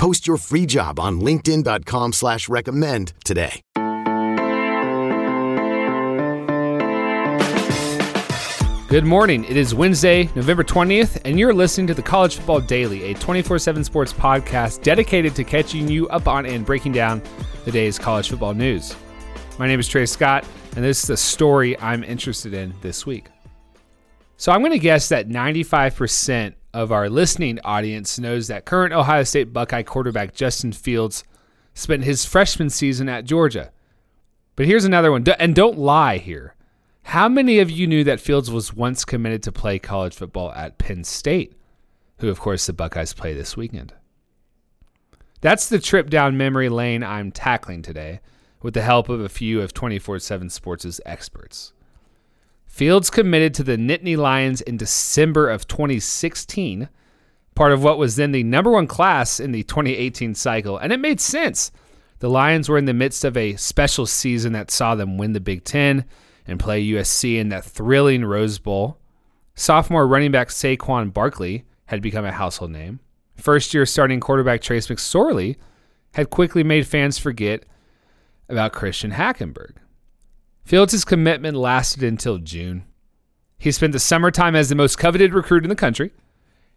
Post your free job on LinkedIn.com slash recommend today. Good morning. It is Wednesday, November 20th, and you're listening to the College Football Daily, a 24 7 sports podcast dedicated to catching you up on and breaking down the day's college football news. My name is Trey Scott, and this is the story I'm interested in this week. So I'm going to guess that 95% of our listening audience knows that current Ohio State Buckeye quarterback Justin Fields spent his freshman season at Georgia. But here's another one, and don't lie here. How many of you knew that Fields was once committed to play college football at Penn State, who, of course, the Buckeyes play this weekend? That's the trip down memory lane I'm tackling today with the help of a few of 24 7 Sports' experts. Fields committed to the Nittany Lions in December of 2016, part of what was then the number one class in the 2018 cycle, and it made sense. The Lions were in the midst of a special season that saw them win the Big Ten and play USC in that thrilling Rose Bowl. Sophomore running back Saquon Barkley had become a household name. First year starting quarterback Trace McSorley had quickly made fans forget about Christian Hackenberg. Fields' commitment lasted until June. He spent the summertime as the most coveted recruit in the country,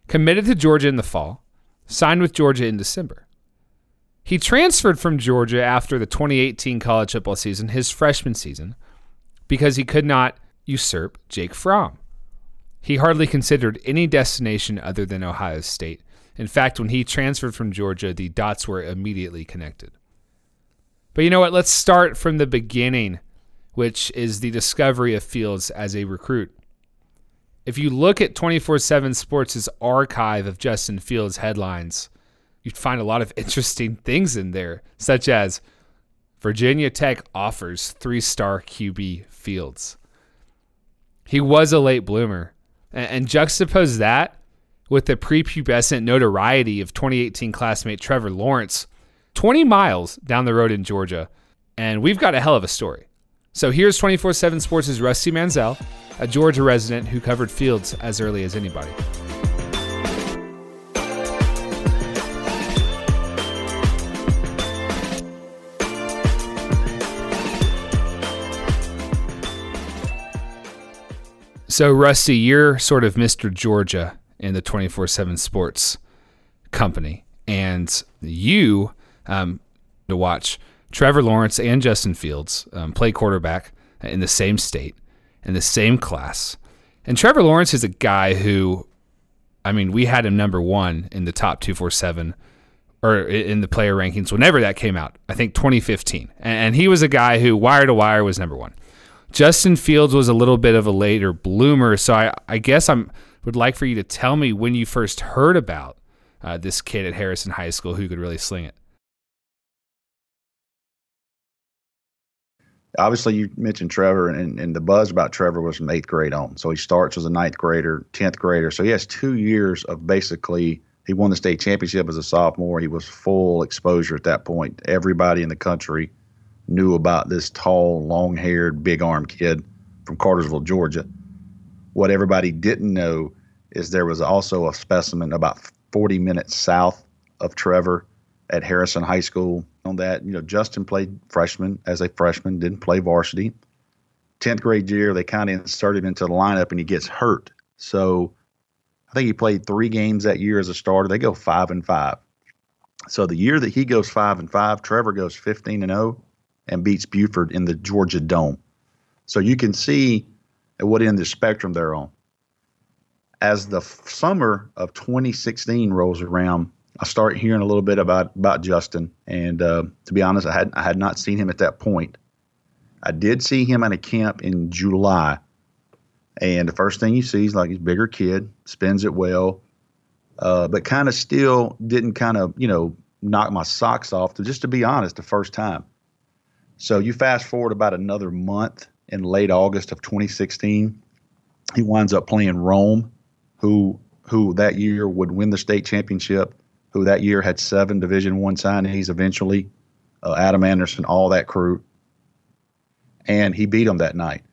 committed to Georgia in the fall, signed with Georgia in December. He transferred from Georgia after the 2018 college football season, his freshman season, because he could not usurp Jake Fromm. He hardly considered any destination other than Ohio State. In fact, when he transferred from Georgia, the dots were immediately connected. But you know what? Let's start from the beginning, which is the discovery of Fields as a recruit. If you look at 24 7 Sports' archive of Justin Fields headlines, you'd find a lot of interesting things in there, such as Virginia Tech offers three star QB Fields. He was a late bloomer. And, juxtapose that with the prepubescent notoriety of 2018 classmate Trevor Lawrence, 20 miles down the road in Georgia. And we've got a hell of a story. So here's 24 7 Sports' Rusty Mansell, a Georgia resident who covered Fields as early as anybody. So, Rusty, you're sort of Mr. Georgia in the 24 7 sports company. And you, um, to watch Trevor Lawrence and Justin Fields um, play quarterback in the same state, in the same class. And Trevor Lawrence is a guy who, I mean, we had him number one in the top 247 or in the player rankings whenever that came out. I think 2015. And he was a guy who, wire to wire, was number one. Justin Fields was a little bit of a later bloomer, so I, I guess I'm would like for you to tell me when you first heard about uh, this kid at Harrison High School who could really sling it. Obviously, you mentioned Trevor, and, and the buzz about Trevor was from eighth grade on. So he starts as a ninth grader, tenth grader. So he has two years of basically. He won the state championship as a sophomore. He was full exposure at that point. Everybody in the country knew about this tall, long haired, big armed kid from Cartersville, Georgia. What everybody didn't know is there was also a specimen about 40 minutes south of Trevor at Harrison High School. On that, you know, Justin played freshman as a freshman, didn't play varsity. 10th grade year, they kind of inserted him into the lineup and he gets hurt. So I think he played three games that year as a starter. They go five and five. So the year that he goes five and five, Trevor goes 15 and 0 and beats Buford in the Georgia Dome. So you can see at what end the spectrum they're on. As the summer of 2016 rolls around, I start hearing a little bit about about Justin, and uh, to be honest, I had I had not seen him at that point. I did see him at a camp in July, and the first thing you see is like he's bigger kid, spins it well, uh, but kind of still didn't kind of you know knock my socks off. To just to be honest, the first time So you fast forward about another month in late August of 2016, he winds up playing Rome, who who that year would win the state championship, who that year had seven Division One signees eventually, uh, Adam Anderson, all that crew, and he beat them that night.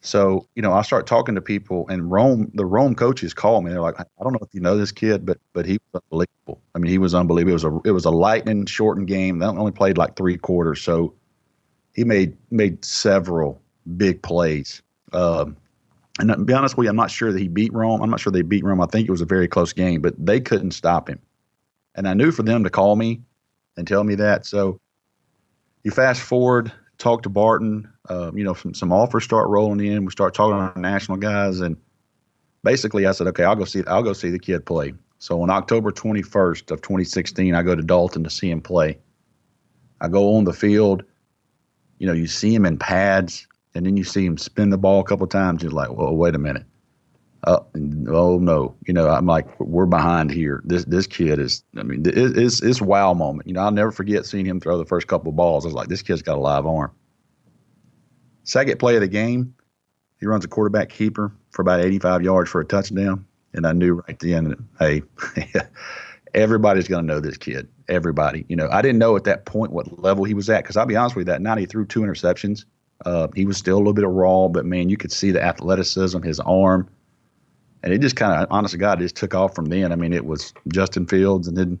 So you know, I start talking to people, and Rome, the Rome coaches call me. They're like, I don't know if you know this kid, but but he was unbelievable. I mean, he was unbelievable. It was a it was a lightning shortened game. They only played like three quarters, so he made made several big plays. Um, and to be honest with you, I'm not sure that he beat Rome. I'm not sure they beat Rome. I think it was a very close game, but they couldn't stop him. And I knew for them to call me and tell me that. So you fast forward, talk to Barton. Uh, you know, some, some offers start rolling in. We start talking to national guys, and basically, I said, okay, I'll go see. I'll go see the kid play. So on October 21st of 2016, I go to Dalton to see him play. I go on the field. You know, you see him in pads, and then you see him spin the ball a couple times. You're like, well, wait a minute. Uh, oh no, you know, I'm like, we're behind here. This this kid is, I mean, it's it's wow moment. You know, I'll never forget seeing him throw the first couple of balls. I was like, this kid's got a live arm. Second play of the game, he runs a quarterback keeper for about 85 yards for a touchdown, and I knew right then, hey, everybody's going to know this kid. Everybody, you know, I didn't know at that point what level he was at because I'll be honest with you, that night he threw two interceptions. Uh, he was still a little bit raw, but man, you could see the athleticism, his arm and it just kind of, honest to God, just took off from then. I mean, it was Justin Fields, and then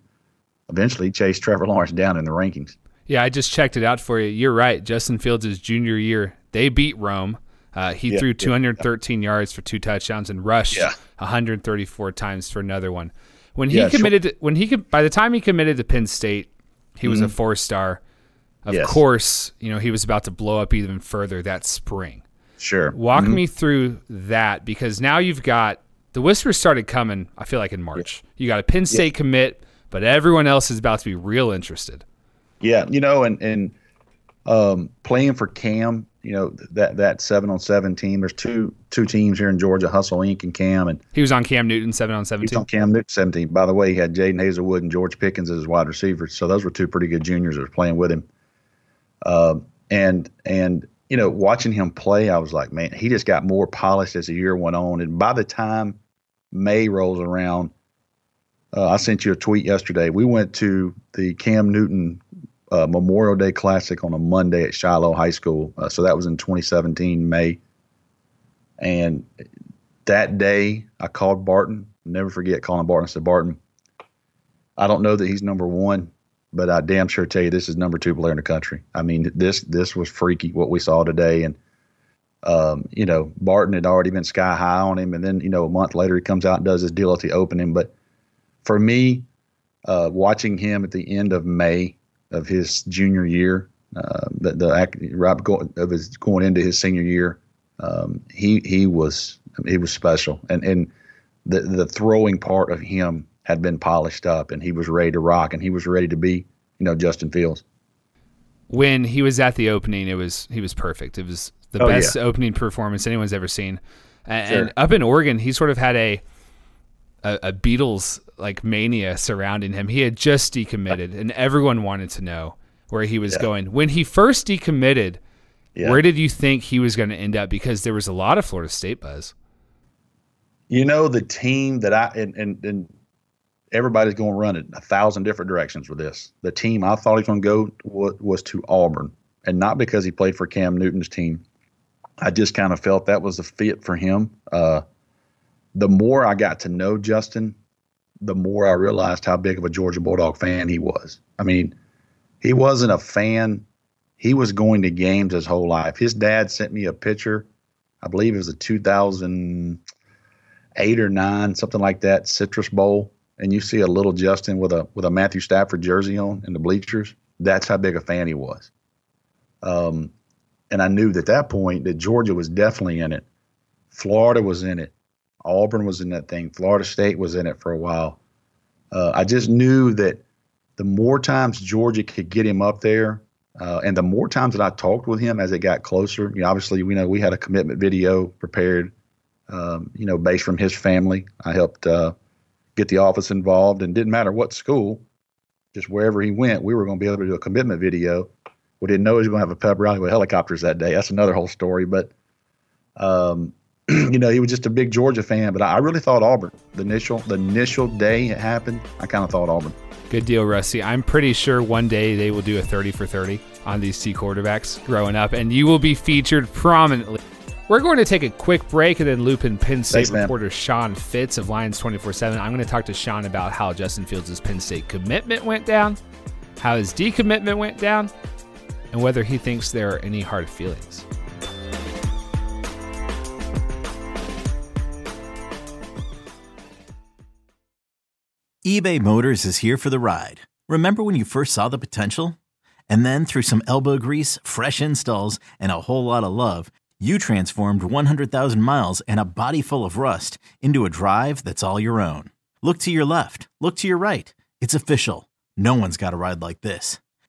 eventually chased Trevor Lawrence down in the rankings. Yeah, I just checked it out for you. You're right. Justin Fields' junior year, they beat Rome. Uh, he yeah, threw 213 yeah. yards for two touchdowns and rushed yeah. 134 times for another one. When he committed, sure. to, when he could, by the time he committed to Penn State, he mm-hmm. was a mm-hmm. four star. Of yes. course, you know he was about to blow up even further that spring. Sure. Walk mm-hmm. me through that because now you've got the whispers started coming. I feel like in March. Yeah. You got a Penn State yeah. commit, but everyone else is about to be real interested. Yeah, you know, and and um, playing for Cam, you know that that seven on seven team. There's two two teams here in Georgia, Hustle Inc. and Cam, and he was on Cam Newton seven on seventeen. He's on Cam Newton seventeen. By the way, he had Jadon Haselwood and George Pickens as his wide receivers. So those were two pretty good juniors that were playing with him. Uh, and and you know, watching him play, I was like, man, he just got more polished as the year went on. And by the time May rolls around, uh, I sent you a tweet yesterday. We went to the Cam Newton uh, Memorial Day Classic on a Monday at Shiloh High School. Uh, so that was in 2017 May. And that day, I called Barton. Never forget calling Barton. I said, Barton, I don't know that he's number one, but I damn sure tell you this is number two player in the country. I mean, this this was freaky what we saw today, and um, you know, Barton had already been sky high on him, and then you know a month later he comes out and does his deal at the opening. But for me, uh, watching him at the end of May of his junior year, uh, the the of his going into his senior year, um, he he was he was special, and and the the throwing part of him had been polished up, and he was ready to rock, and he was ready to be you know Justin Fields. When he was at the opening, it was he was perfect. It was the oh, best yeah. opening performance anyone's ever seen. And, sure. and, up in Oregon, he sort of had a a, a Beatles like mania surrounding him. He had just decommitted, and everyone wanted to know where he was yeah. going. When he first decommitted, yeah. where did you think he was going to end up? Because there was a lot of Florida State buzz. You know the team that I and and, and everybody's going to run it a thousand different directions with this. The team I thought he was going to go was, was to Auburn, and not because he played for Cam Newton's team, I just kind of felt that was a fit for him. Uh, the more I got to know Justin, the more I realized how big of a Georgia Bulldog fan he was. I mean, he wasn't a fan. He was going to games his whole life. His dad sent me a picture. I believe it was a 2008 or nine, something like that, Citrus Bowl, and you see a little Justin with a with a Matthew Stafford jersey on in the bleachers. That's how big a fan he was. Um, and I knew at that point that Georgia was definitely in it. Florida was in it. Auburn was in that thing. Florida State was in it for a while. Uh, I just knew that the more times Georgia could get him up there, uh, and the more times that I talked with him as it got closer, you know, obviously we know we had a commitment video prepared, um, you know, based from his family. I helped uh, get the office involved, and didn't matter what school, just wherever he went, we were going to be able to do a commitment video We didn't know he was going to have a pep rally with helicopters that day. That's another whole story. But, um, you know, he was just a big Georgia fan. But I really thought Auburn. The initial the initial day it happened, I kind of thought Auburn. Good deal, Rusty. I'm pretty sure one day they will do a 30 for 30 on these two quarterbacks growing up, and you will be featured prominently. We're going to take a quick break and then loop in Penn State Thanks, man. reporter Sean Fitz of Lions 24 7. I'm going to talk to Sean about how Justin Fields' Penn State commitment went down, how his decommitment went down, and whether he thinks there are any hard feelings. eBay Motors is here for the ride. Remember when you first saw the potential? And then through some elbow grease, fresh installs, and a whole lot of love, you transformed 100,000 miles and a body full of rust into a drive that's all your own. Look to your left, look to your right. It's official. No one's got a ride like this.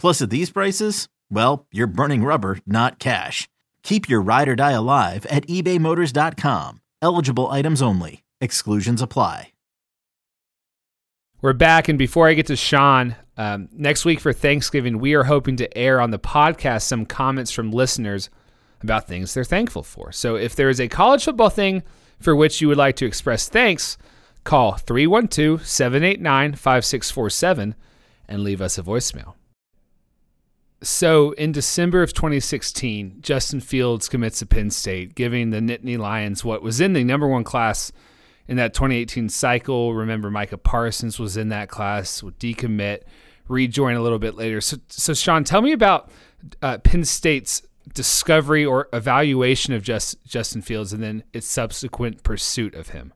Plus, at these prices, well, you're burning rubber, not cash. Keep your ride or die alive at ebaymotors.com. Eligible items only. Exclusions apply. We're back, and before I get to Sean, um, next week for Thanksgiving, we are hoping to air on the podcast some comments from listeners about things they're thankful for. So if there is a college football thing for which you would like to express thanks, call 312 789 5647 and leave us a voicemail. So in December of 2016, Justin Fields commits to Penn State, giving the Nittany Lions what was in the number one class in that 2018 cycle. Remember, Micah Parsons was in that class, would decommit, rejoin a little bit later. So, so Sean, tell me about uh, Penn State's discovery or evaluation of just, Justin Fields and then its subsequent pursuit of him.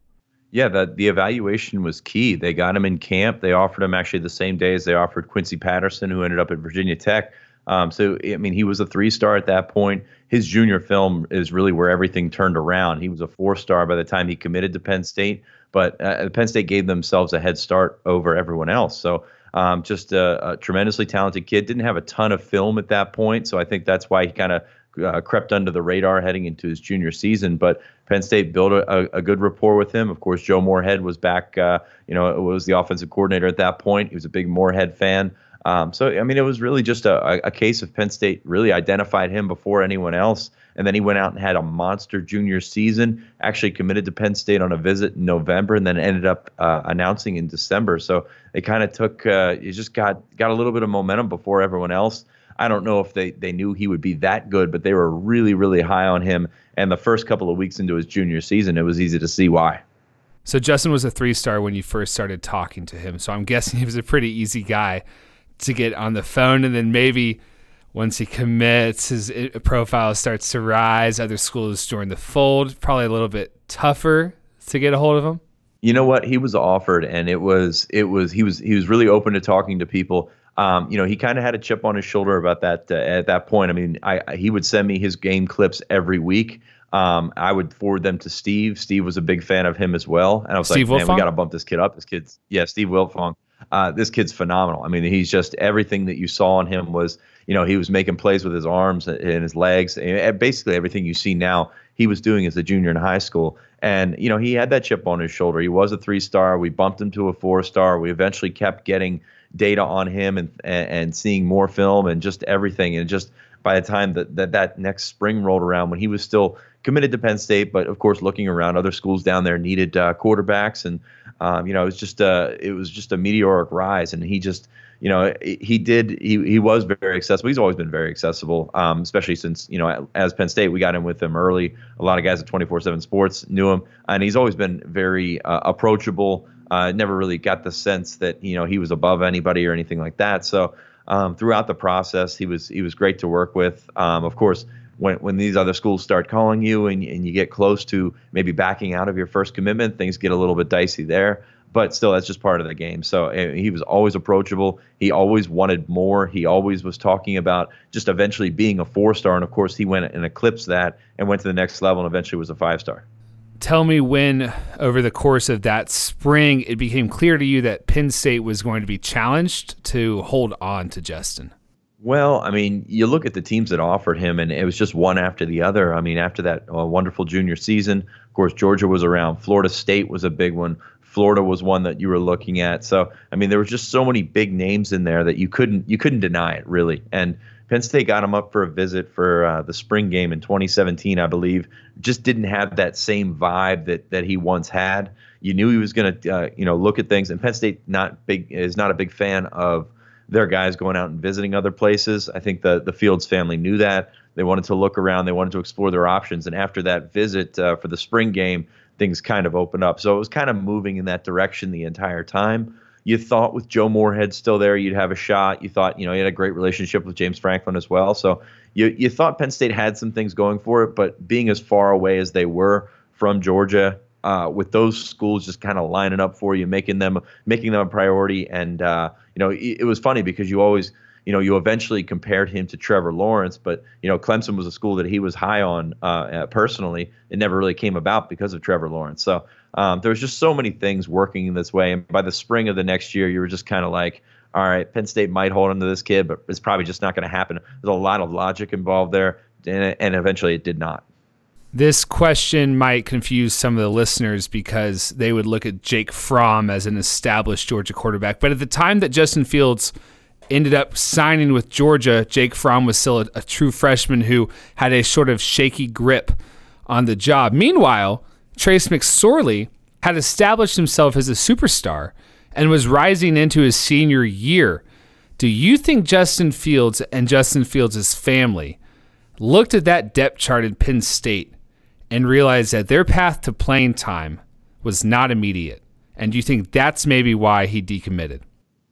Yeah, the, the evaluation was key. They got him in camp. They offered him actually the same day as they offered Quincy Patterson, who ended up at Virginia Tech. Um, so, I mean, he was a three star at that point. His junior film is really where everything turned around. He was a four star by the time he committed to Penn State, but uh, Penn State gave themselves a head start over everyone else. So, um, just a, a, tremendously talented kid. Didn't have a ton of film at that point. So, I think that's why he kind of uh, crept under the radar heading into his junior season. But Penn State built a, a good rapport with him. Of course, Joe Moorhead was back, uh, you know, was the offensive coordinator at that point. He was a big Moorhead fan. Um, so, I mean, it was really just a, a case of Penn State really identified him before anyone else. And then he went out and had a monster junior season, actually committed to Penn State on a visit in November and then ended up uh, announcing in December. So they kind of took, uh, it just got, got a little bit of momentum before everyone else. I don't know if they, they knew he would be that good, but they were really, really high on him. And the first couple of weeks into his junior season, it was easy to see why. So Justin was a three star when you first started talking to him. So I'm guessing he was a pretty easy guy to get on the phone, and then maybe once he commits, his profile starts to rise. Other schools join the fold. Probably a little bit tougher to get a hold of him. You know what? He was offered, and it was it was he was he was really open to talking to people. Um, you know, he kind of had a chip on his shoulder about that uh, at that point. I mean, I, I, he would send me his game clips every week. Um, I would forward them to Steve. Steve was a big fan of him as well, and I was Steve like, Wiltfong? man, we got to bump this kid up. This kid's yeah, Steve Wiltfong. Uh, this kid's phenomenal. I mean, he's just everything that you saw in him was, you know, he was making plays with his arms and his legs. And basically, everything you see now, he was doing as a junior in high school. And, you know, he had that chip on his shoulder. He was a three star. We bumped him to a four star. We eventually kept getting data on him and, and, and seeing more film and just everything. And just by the time that, that that next spring rolled around, when he was still committed to Penn State, but of course, looking around, other schools down there needed uh, quarterbacks. And, um, you know, it was just a it was just a meteoric rise, and he just you know he did he he was very accessible. He's always been very accessible, um, especially since you know as Penn State we got him with him early. A lot of guys at 24/7 Sports knew him, and he's always been very uh, approachable. Uh, never really got the sense that you know he was above anybody or anything like that. So um, throughout the process, he was he was great to work with. Um, of course, when when these other schools start calling you and and you get close to maybe backing out of your first commitment, things get a little bit dicey there. but still, that's just part of the game. So eh, he was always approachable. He always wanted more. He always was talking about just eventually being a four star. And of course, he went and eclipsed that and went to the next level and eventually was a five star. Tell me when, over the course of that spring, it became clear to you that Penn State was going to be challenged to hold on to Justin. Well, I mean, you look at the teams that offered him, and it was just one after the other. I mean, after that uh, wonderful junior season, of course, Georgia was around. Florida State was a big one. Florida was one that you were looking at. So, I mean, there was just so many big names in there that you couldn't you couldn't deny it really. And Penn State got him up for a visit for uh, the spring game in 2017, I believe. Just didn't have that same vibe that that he once had. You knew he was going to, uh, you know, look at things. And Penn State not big is not a big fan of their guys going out and visiting other places. I think the the Fields family knew that. They wanted to look around. They wanted to explore their options. And after that visit uh, for the spring game, things kind of opened up. So it was kind of moving in that direction the entire time. You thought with Joe Moorhead still there, you'd have a shot. You thought, you know, he had a great relationship with James Franklin as well. So you you thought Penn State had some things going for it, but being as far away as they were from Georgia, uh, with those schools just kind of lining up for you, making them making them a priority. And uh, you know, it, it, was funny because you always, you know, you eventually compared him to Trevor Lawrence, but you know, Clemson was a school that he was high on uh, uh personally. It never really came about because of Trevor Lawrence. So um, there was just so many things working in this way. And by the spring of the next year, you were just kind of like. All right, Penn State might hold on to this kid, but it's probably just not going to happen. There's a lot of logic involved there, and, and eventually it did not. This question might confuse some of the listeners because they would look at Jake Fromm as an established Georgia quarterback. But at the time that Justin Fields ended up signing with Georgia, Jake Fromm was still a, a true freshman who had a sort of shaky grip on the job. Meanwhile, Trace McSorley had established himself as a superstar and was rising into his senior year. Do you think Justin Fields and Justin Fields' family looked at that depth chart in Penn State and realized that their path to playing time was not immediate. And do you think that's maybe why he decommitted?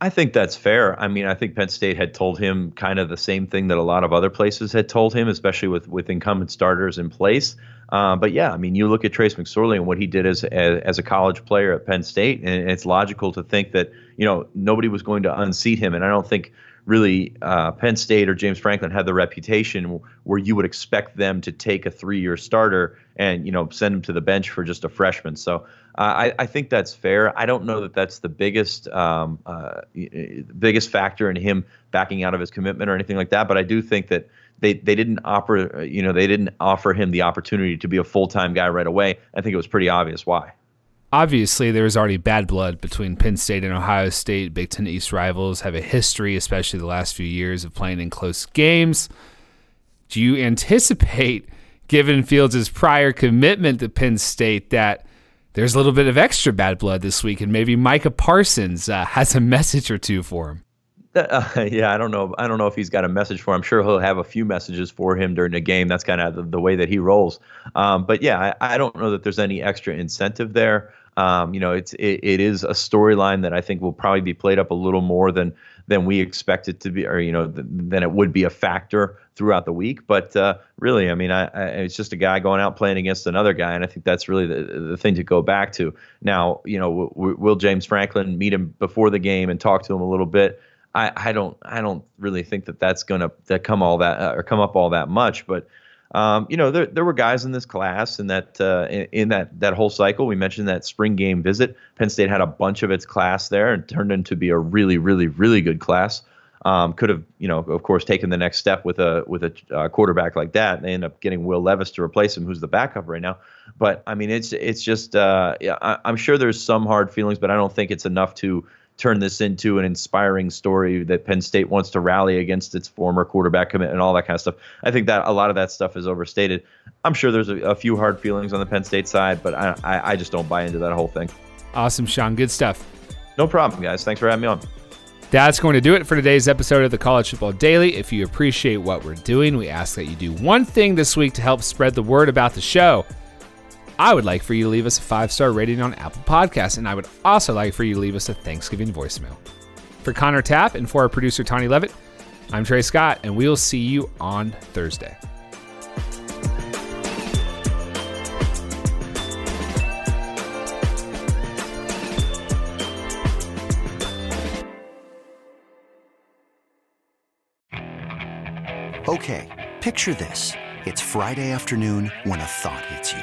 I think that's fair. I mean, I think Penn State had told him kind of the same thing that a lot of other places had told him, especially with with incumbent starters in place. Uh, but yeah, I mean, you look at Trace McSorley and what he did as, as, as a college player at Penn State, and it's logical to think that you know nobody was going to unseat him. And I don't think really uh, Penn State or James Franklin had the reputation where you would expect them to take a three-year starter and you know send him to the bench for just a freshman. So uh, I, I, think that's fair. I don't know that that's the biggest um, uh, biggest factor in him backing out of his commitment or anything like that. But I do think that they they didn't offer you know they didn't offer him the opportunity to be a full-time guy right away. I think it was pretty obvious why obviously there was already bad blood between Penn State and Ohio State. Big Ten East rivals have a history, especially the last few years, of playing in close games. Do you anticipate, given Fields' prior commitment to Penn State, that there's a little bit of extra bad blood this week, and maybe Micah Parsons uh, has a message or two for him? Uh, yeah, I don't know. I don't know if he's got a message for. Him. I'm sure he'll have a few messages for him during the game. That's kind of the, the, way that he rolls. Um, but yeah, I, I, don't know that there's any extra incentive there. Um, you know, it's it, it is a storyline that I think will probably be played up a little more than than we expect it to be, or you know, th- than it would be a factor throughout the week. But uh, really, I mean, I, I, it's just a guy going out playing against another guy, and I think that's really the the thing to go back to. Now, you know, w- will James Franklin meet him before the game and talk to him a little bit? I, I don't I don't really think that that's gonna that come all that uh, or come up all that much, but um, you know, there, there were guys in this class and that uh, in, in, that that whole cycle. We mentioned that spring game visit. Penn State had a bunch of its class there and turned into be a really, really, really good class. Um, could have, you know, of course, taken the next step with a with a uh, quarterback like that. They end up getting Will Levis to replace him, who's the backup right now. But I mean, it's it's just, uh, yeah, I, I'm sure there's some hard feelings, but I don't think it's enough to turn this into an inspiring story that Penn State wants to rally against its former quarterback commit and all that kind of stuff. I think that a lot of that stuff is overstated. I'm sure there's a, a few hard feelings on the Penn State side, but I, I, I just don't buy into that whole thing. Awesome, Sean. Good stuff. No problem, guys. Thanks for having me on. That's going to do it for today's episode of the College Football Daily. If you appreciate what we're doing, we ask that you do one thing this week to help spread the word about the show. I would like for you to leave us a five star rating on Apple Podcasts, and I would also like for you to leave us a Thanksgiving voicemail. For Connor Tapp and for our producer, Tony Levitt, I'm Trey Scott, and we'll see you on Thursday. Okay, picture this. It's Friday afternoon when a thought hits you.